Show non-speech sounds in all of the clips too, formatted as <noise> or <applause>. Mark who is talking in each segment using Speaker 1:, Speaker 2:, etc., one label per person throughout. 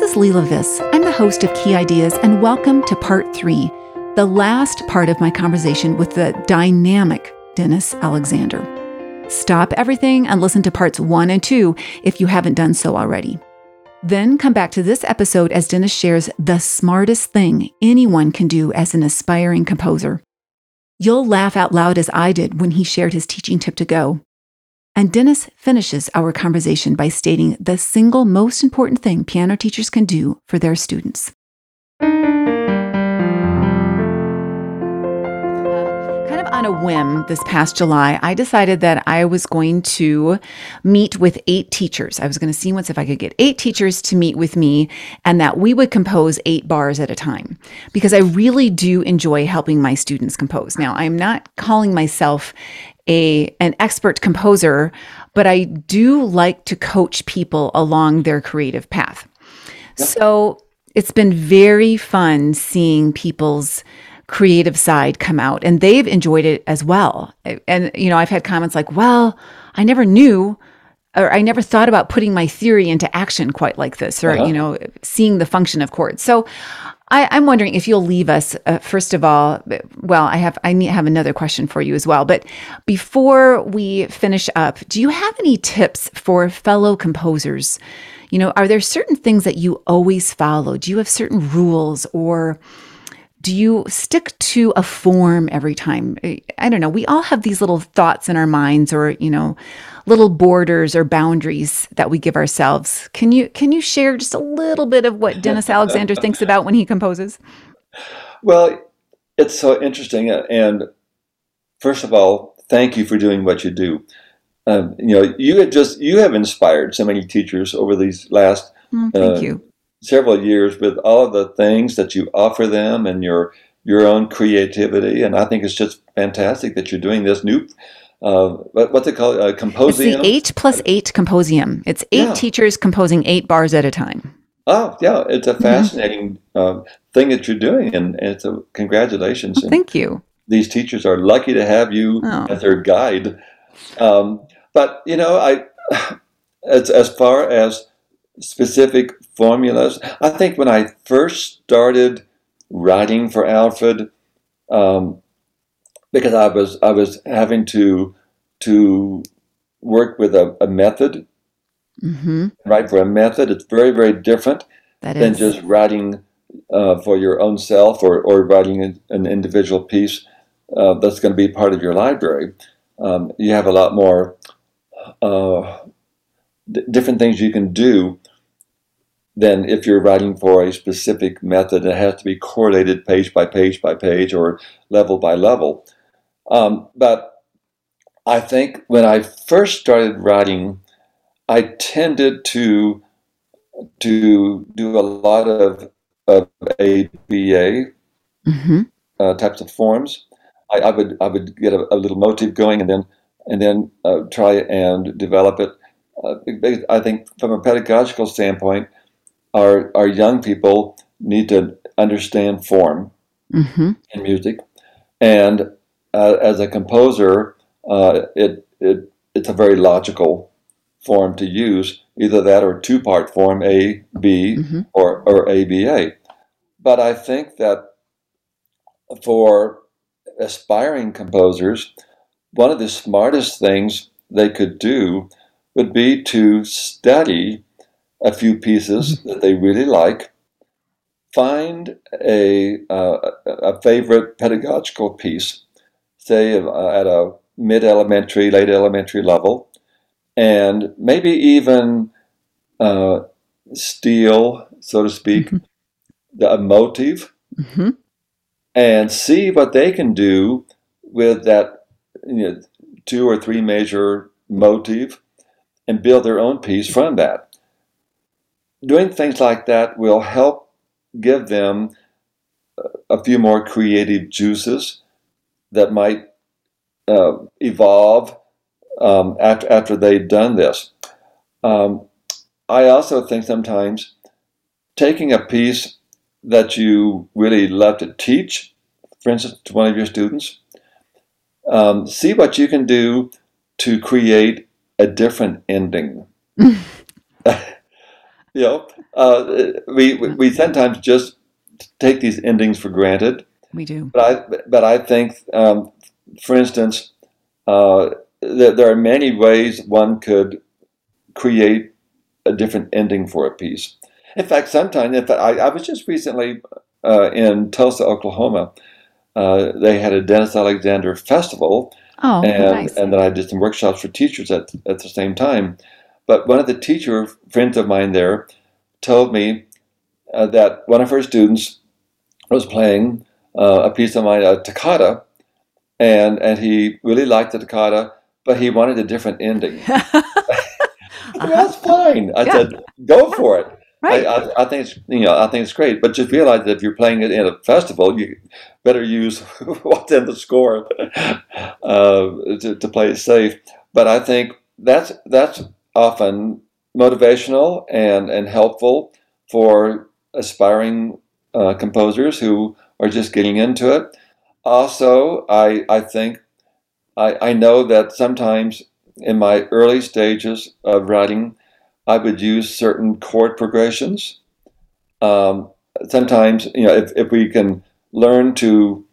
Speaker 1: This is Leila Viss. I'm the host of Key Ideas, and welcome to part three, the last part of my conversation with the dynamic Dennis Alexander. Stop everything and listen to parts one and two if you haven't done so already. Then come back to this episode as Dennis shares the smartest thing anyone can do as an aspiring composer. You'll laugh out loud as I did when he shared his teaching tip to go. And Dennis finishes our conversation by stating the single most important thing piano teachers can do for their students. Kind of on a whim this past July, I decided that I was going to meet with eight teachers. I was going to see once if I could get eight teachers to meet with me and that we would compose eight bars at a time because I really do enjoy helping my students compose. Now, I'm not calling myself a an expert composer, but I do like to coach people along their creative path. Yep. So it's been very fun seeing people's creative side come out and they've enjoyed it as well. And you know, I've had comments like, "Well, I never knew or I never thought about putting my theory into action quite like this or uh-huh. you know, seeing the function of chords." So I, am wondering if you'll leave us uh, first of all. Well, I have I need have another question for you as well. But before we finish up, do you have any tips for fellow composers? You know, are there certain things that you always follow? Do you have certain rules or do you stick to a form every time? I don't know. We all have these little thoughts in our minds or, you know, little borders or boundaries that we give ourselves. Can you can you share just a little bit of what Dennis <laughs> Alexander thinks about when he composes?
Speaker 2: Well, it's so interesting and first of all, thank you for doing what you do. Um, you know, you have just you have inspired so many teachers over these last
Speaker 1: mm, thank uh, you
Speaker 2: several years with all of the things that you offer them and your your own creativity. And I think it's just fantastic that you're doing this new. Uh, what, what's it called? Uh, composium.
Speaker 1: It's the eight plus eight composium. It's eight yeah. teachers composing eight bars at a time.
Speaker 2: Oh yeah, it's a mm-hmm. fascinating mm-hmm. uh, thing that you're doing, and, and it's a congratulations.
Speaker 1: Well, thank you.
Speaker 2: These teachers are lucky to have you oh. as their guide. Um, but you know, I <sighs> as as far as specific formulas. I think when I first started writing for Alfred, um, because I was I was having to to work with a, a method, mm-hmm. write for a method. It's very very different that than is. just writing uh, for your own self or or writing an, an individual piece uh, that's going to be part of your library. Um, you have a lot more uh, d- different things you can do than if you're writing for a specific method it has to be correlated page by page by page or level by level. Um, but I think when I first started writing, I tended to to do a lot of, of ABA mm-hmm. uh, types of forms. I, I, would I would get a, a, little motive going and then and then uh, try and develop it. Uh, I think from a pedagogical standpoint, our our young people need to understand form mm-hmm. in music, and uh, as a composer, uh, it it it's a very logical form to use, either that or two part form A B mm-hmm. or or ABA. But I think that for aspiring composers, one of the smartest things they could do would be to study a few pieces <laughs> that they really like, find a, uh, a favorite pedagogical piece, say uh, at a mid elementary, late elementary level, and maybe even uh, steal, so to speak, mm-hmm. the, a motive mm-hmm. and see what they can do with that you know, two or three major motive and build their own piece from that doing things like that will help give them a few more creative juices that might uh, evolve um, after, after they've done this. Um, I also think sometimes taking a piece that you really love to teach, for instance, to one of your students, um, see what you can do to create a different ending. <laughs> you know, uh, we we sometimes just take these endings for granted.
Speaker 1: We do.
Speaker 2: But I but I think, um, for instance, uh, there, there are many ways one could create a different ending for a piece. In fact, sometimes, in fact, I, I was just recently uh, in Tulsa, Oklahoma. Uh, they had a Dennis Alexander festival,
Speaker 1: Oh,
Speaker 2: and
Speaker 1: nice.
Speaker 2: and then I did some workshops for teachers at at the same time. But one of the teacher friends of mine there told me uh, that one of her students was playing uh, a piece of mine, a toccata, and and he really liked the toccata, but he wanted a different ending. <laughs> <laughs> That's fine. I
Speaker 1: Yeah.
Speaker 2: said, go for it.
Speaker 1: right.
Speaker 2: I, I, I think it's you know I think it's great, but just realize that if you're playing it in a festival, you better use <laughs> what's in the score uh, to, to play it safe. But I think that's that's often motivational and and helpful for aspiring uh, composers who are just getting into it. Also, I I think I, I know that sometimes in my early stages of writing, I would use certain chord progressions. Um, sometimes, you know, if, if we can learn to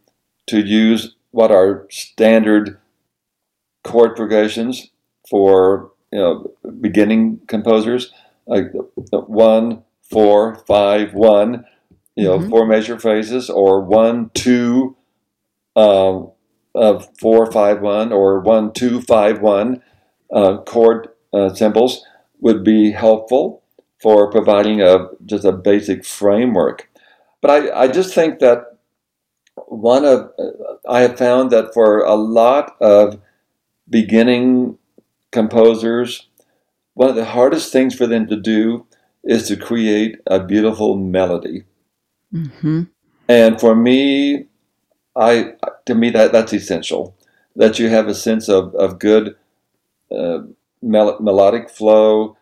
Speaker 2: to use what are standard chord progressions for you know beginning composers, like one, four, five, one, you know,
Speaker 1: Mhm.
Speaker 2: four measure phrases, or one, two, um, of four, five, one, or one, two, five, one uh, chord uh, symbols would be helpful for providing a just a basic framework. But I, I just think that one of I have found that for a lot of beginning composers, one of the hardest things for them to do is to create a beautiful melody.
Speaker 1: hmm
Speaker 2: And for me, I to me that that's essential. That you have a sense of of good uh, mel- melodic flow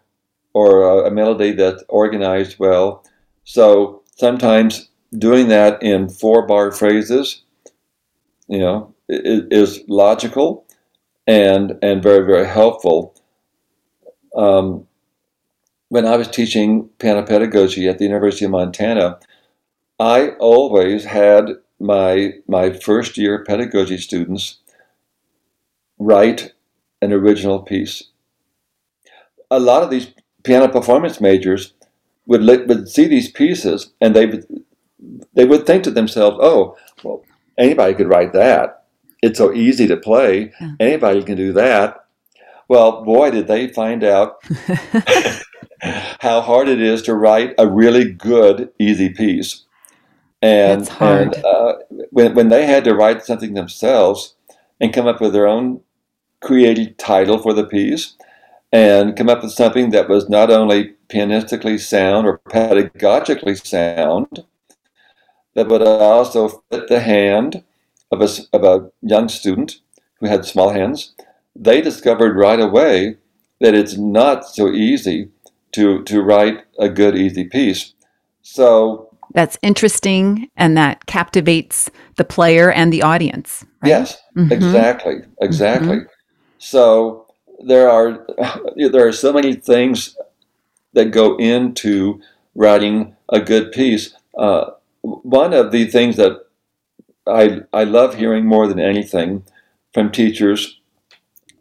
Speaker 2: or a, a melody that's organized well. So sometimes doing that in four bar phrases, you know, i- i- is logical and and very very helpful. Um, when I was teaching piano pedagogy at the University of Montana, I always had my my first year pedagogy students write an original piece. A lot of these piano performance majors would would see these pieces and they they would think to themselves, "Oh, well, anybody could write that. It's so easy to play.
Speaker 1: Yeah.
Speaker 2: Anybody can do that." Well, boy, did they find out <laughs> how hard it is to write a really good, easy piece. And,
Speaker 1: That's hard.
Speaker 2: and uh, when, when they had to write something themselves and come up with their own creative title for the piece and come up with something that was not only pianistically sound or pedagogically sound, that would also fit the hand of a, of a young student who had small hands, they discovered right away that it's not so easy to, to write a good, easy piece. So,
Speaker 1: That's interesting and that captivates the player and the audience. right?
Speaker 2: yes,
Speaker 1: Mhm.
Speaker 2: exactly, exactly. So there are <laughs> there are so many things that go into writing a good piece. Uh, one of the things that I I love hearing more than anything from teachers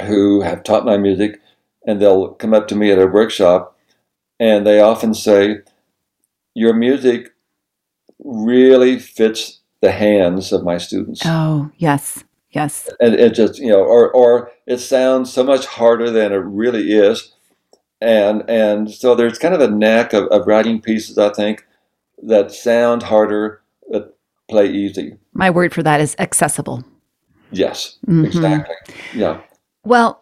Speaker 2: who have taught my music, and they'll come up to me at a workshop, and they often say, "Your music really fits the hands of my students."
Speaker 1: Oh, yes. Yes.
Speaker 2: and it just you know or or it sounds so much harder than it really is and and so there's kind of a knack of, of writing pieces i think that sound harder but play easy
Speaker 1: My word for that is accessible.
Speaker 2: yes
Speaker 1: Mhm.
Speaker 2: exactly yeah
Speaker 1: Well,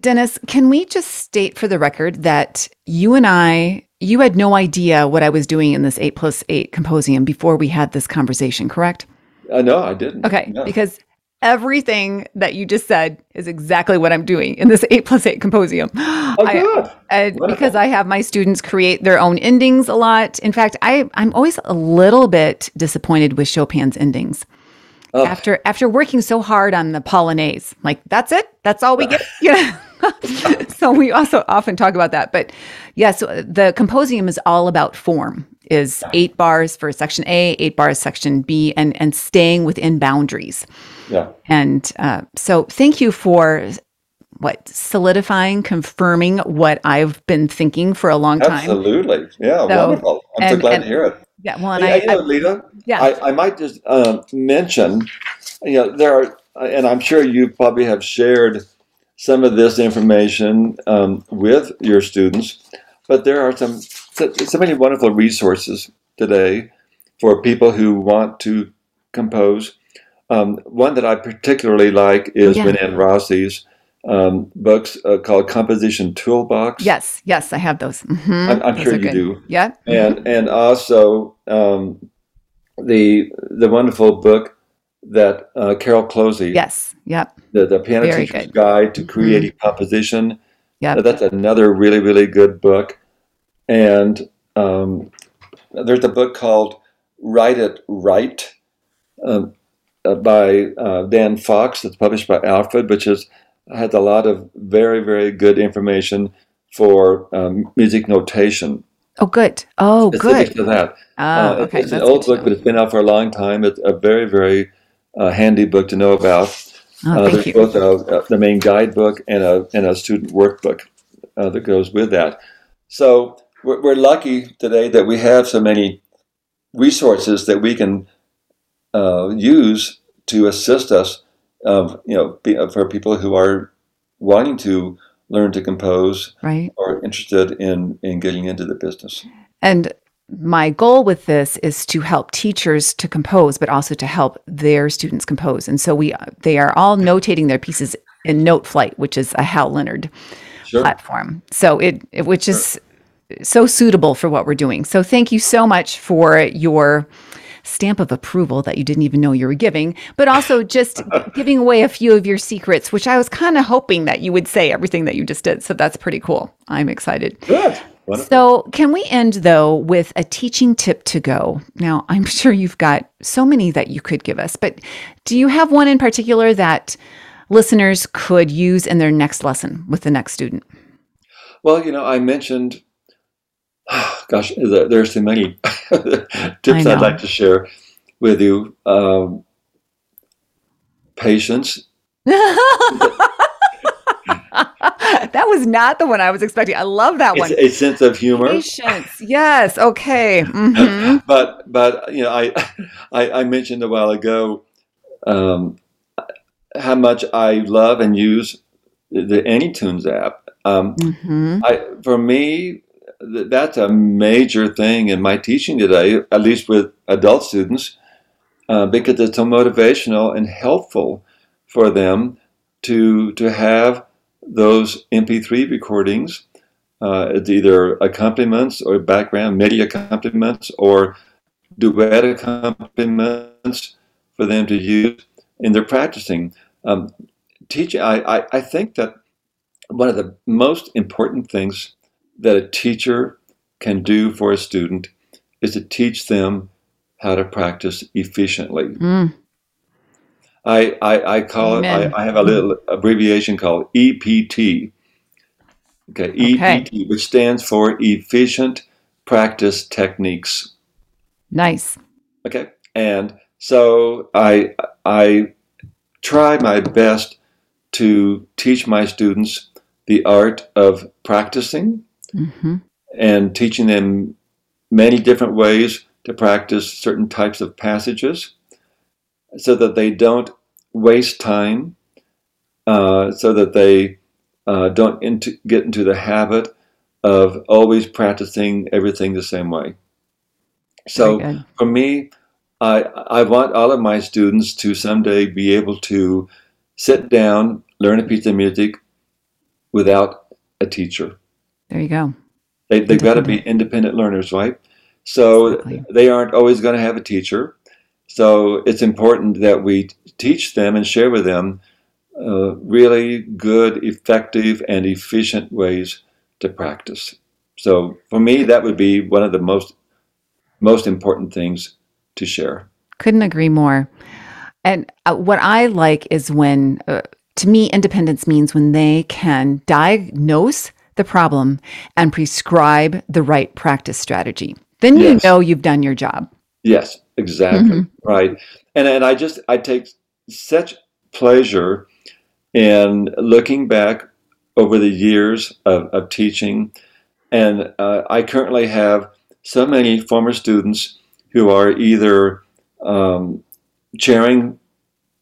Speaker 1: Dennis, can we just state for the record that you and I, you had no idea what I was doing in this eight plus eight composium before we had this conversation, correct?
Speaker 2: uh, no i didn't
Speaker 1: Okay.
Speaker 2: No.
Speaker 1: Because everything that you just said is exactly what I'm doing in this <laughs> eight plus eight composium. <gasps>
Speaker 2: oh
Speaker 1: I- because I have my students create their own endings a lot. In fact, I, I'm always a little bit disappointed with Chopin's endings.
Speaker 2: Oh.
Speaker 1: After after working so hard on the Polonaise, like that's it, that's all we get. <laughs> Yeah, <laughs> so we also often talk about that. But yes, yeah, so the composium is all about form. Is eight bars for section A, eight bars section B, and and staying within boundaries.
Speaker 2: Yeah.
Speaker 1: And uh, so, thank you for what solidifying, confirming what I've been thinking for a long time.
Speaker 2: Absolutely. Yeah. So, wonderful. I'm and, so glad and, to hear it.
Speaker 1: Yeah. Well, and
Speaker 2: yeah,
Speaker 1: I,
Speaker 2: you know, Lita, yeah. I, I might just um, mention, you know, there are, and I'm sure you probably have shared some of this information um, with your students, but there are some so, so many wonderful resources today for people who want to compose. Um, one that I particularly like is yeah. Renan Rossi's um, books uh, called Composition Toolbox.
Speaker 1: Yes, yes, I have those. Mm-hmm.
Speaker 2: I'm, I'm sure you
Speaker 1: good.
Speaker 2: do.
Speaker 1: Yeah,
Speaker 2: and mm-hmm. and also um, the the wonderful book that uh, Carol Klose.
Speaker 1: Yes. Yep.
Speaker 2: The the Piano Very Teacher's good. Guide to Creative mm-hmm. Composition.
Speaker 1: Yeah.
Speaker 2: That's another really really good book, and um, there's a book called Write It Right. Um, uh, by uh, Dan Fox, that's published by Alfred, which is has a lot of very, very good information for um, music notation.
Speaker 1: Oh, good. Oh,
Speaker 2: good. to that.
Speaker 1: Uh, okay.
Speaker 2: It's an old book, but it's been out for a long time. It's a very, very uh, handy book to know about.
Speaker 1: Oh, uh, there's
Speaker 2: you. both a, the main guidebook and a, and a student workbook uh, that goes with that. So we're, we're, lucky today that we have so many resources that we can uh, use to assist us of you know be, for people who are wanting to learn to compose
Speaker 1: right.
Speaker 2: or interested in in getting into the business.
Speaker 1: And my goal with this is to help teachers to compose, but also to help their students compose. And so we they are all notating their pieces in Noteflight, which is a Hal Leonard sure. platform. So it, it which sure. is so suitable for what we're doing. So thank you so much for your stamp of approval that you didn't even know you were giving, but also just <laughs> giving away a few of your secrets, which I was kind of hoping that you would say everything that you just did. So that's pretty cool. I'm excited.
Speaker 2: Good.
Speaker 1: So, can we end though with a teaching tip to go? Now, I'm <laughs> sure you've got so many that you could give us, but do you have one in particular that listeners could use in their next lesson with the next student?
Speaker 2: Well, you know, I mentioned <sighs> gosh, there's too many <laughs> tips I'd like to share with you. Um, patience. <laughs> <laughs>
Speaker 1: that was not the one I was expecting. I love that one.
Speaker 2: It's a sense of humor.
Speaker 1: Patience. Yes. Okay. <laughs> Mm-hmm.
Speaker 2: but but you know, I, I, I mentioned a while ago um, how much I love and use the AnyTunes app. Um, mm-hmm. I for me, that's a major thing in my teaching today, at least with adult students, uh, because it's so motivational and helpful for them to to have those MP3 recordings. Uh, it's either accompaniments or background MIDI accompaniments or duet accompaniments for them to use in their practicing. Um, teaching, I, I, I think that one of the most important things that a teacher can do for a student is to teach them how to practice efficiently. Mm. I, I, I, call Amen. it, I, I, have a little abbreviation called EPT. Okay, EPT, okay. which stands for Efficient Practice Techniques.
Speaker 1: Nice.
Speaker 2: Okay, and so I, I try my best to teach my students the art of practicing mm-hmm. and teaching them many different ways to practice certain types of passages so that they don't waste time, uh, so that they uh, don't into, get into the habit of always practicing everything the same way. So for me, I, I want all of my students to someday be able to sit down, learn a piece of music without a teacher.
Speaker 1: There you go.
Speaker 2: They, they've got to be independent learners, right? So exactly. they aren't always going to have a teacher. So it's important that we teach them and share with them uh, really good, effective, and efficient ways to practice. So for me, that would be one of the most most important things to share.
Speaker 1: Couldn't agree more. And uh, what I like is when uh, To me, independence means when they can diagnose the problem and prescribe the right practice strategy. Then you
Speaker 2: Yes.
Speaker 1: know you've done your job.
Speaker 2: Yes, exactly.
Speaker 1: Mhm.
Speaker 2: Right. And and I just I take such pleasure in looking back over the years of, of teaching. And uh, I currently have so many former students who are either um, chairing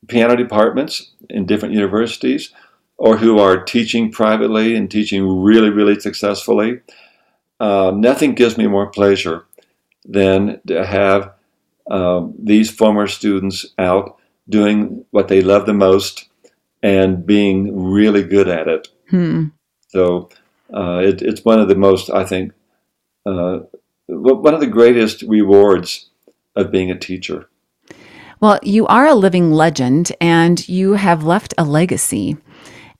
Speaker 2: piano departments in different universities or who are teaching privately and teaching really, really successfully. Um, nothing gives me more pleasure than to have um, these former students out doing what they love the most and being really good at it.
Speaker 1: Hmm.
Speaker 2: So uh, it, it's one of the most, I think, uh, one of the greatest rewards of being a teacher.
Speaker 1: Well, you are a living legend and you have left a legacy.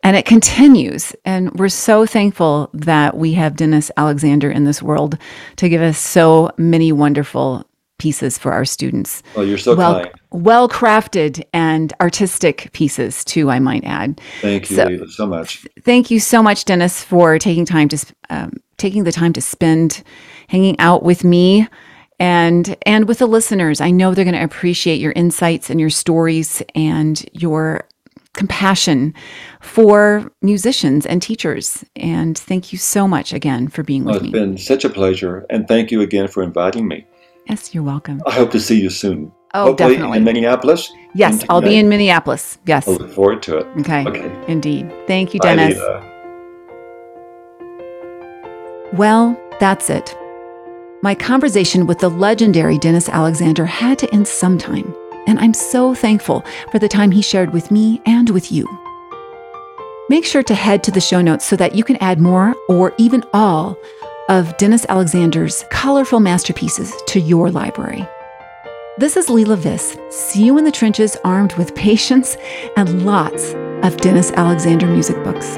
Speaker 1: And it continues. And we're so thankful that we have Dennis Alexander in this world to give us so many wonderful pieces for our students.
Speaker 2: Well, you're so
Speaker 1: well,
Speaker 2: kind.
Speaker 1: well crafted and artistic pieces, too, I might add.
Speaker 2: Thank you,
Speaker 1: so-
Speaker 2: so much.
Speaker 1: Thank you so much, Dennis, for taking time to um, taking the time to spend hanging out with me and and with the listeners. I know they're going to appreciate your insights and your stories and your compassion for musicians and teachers. And thank you so much again for being
Speaker 2: Well,
Speaker 1: with
Speaker 2: it's
Speaker 1: me.
Speaker 2: It's been such a pleasure, and thank you again for inviting me.
Speaker 1: Yes, you're welcome.
Speaker 2: I hope to see you soon.
Speaker 1: Oh,
Speaker 2: Hopefully
Speaker 1: definitely.
Speaker 2: in Minneapolis.
Speaker 1: Yes, I'll be in Minneapolis. Yes.
Speaker 2: I look forward to it.
Speaker 1: Okay.
Speaker 2: Okay.
Speaker 1: Indeed. Thank you,
Speaker 2: Bye,
Speaker 1: Dennis. Well, that's it. My conversation with the legendary Dennis Alexander had to end sometime, and I'm so thankful for the time he shared with me and with you. Make sure to head to the show notes so that you can add more or even all of Dennis Alexander's colorful masterpieces to your library. This is Leila Viss. See you in the trenches armed with <laughs> patience and lots of Dennis Alexander music books.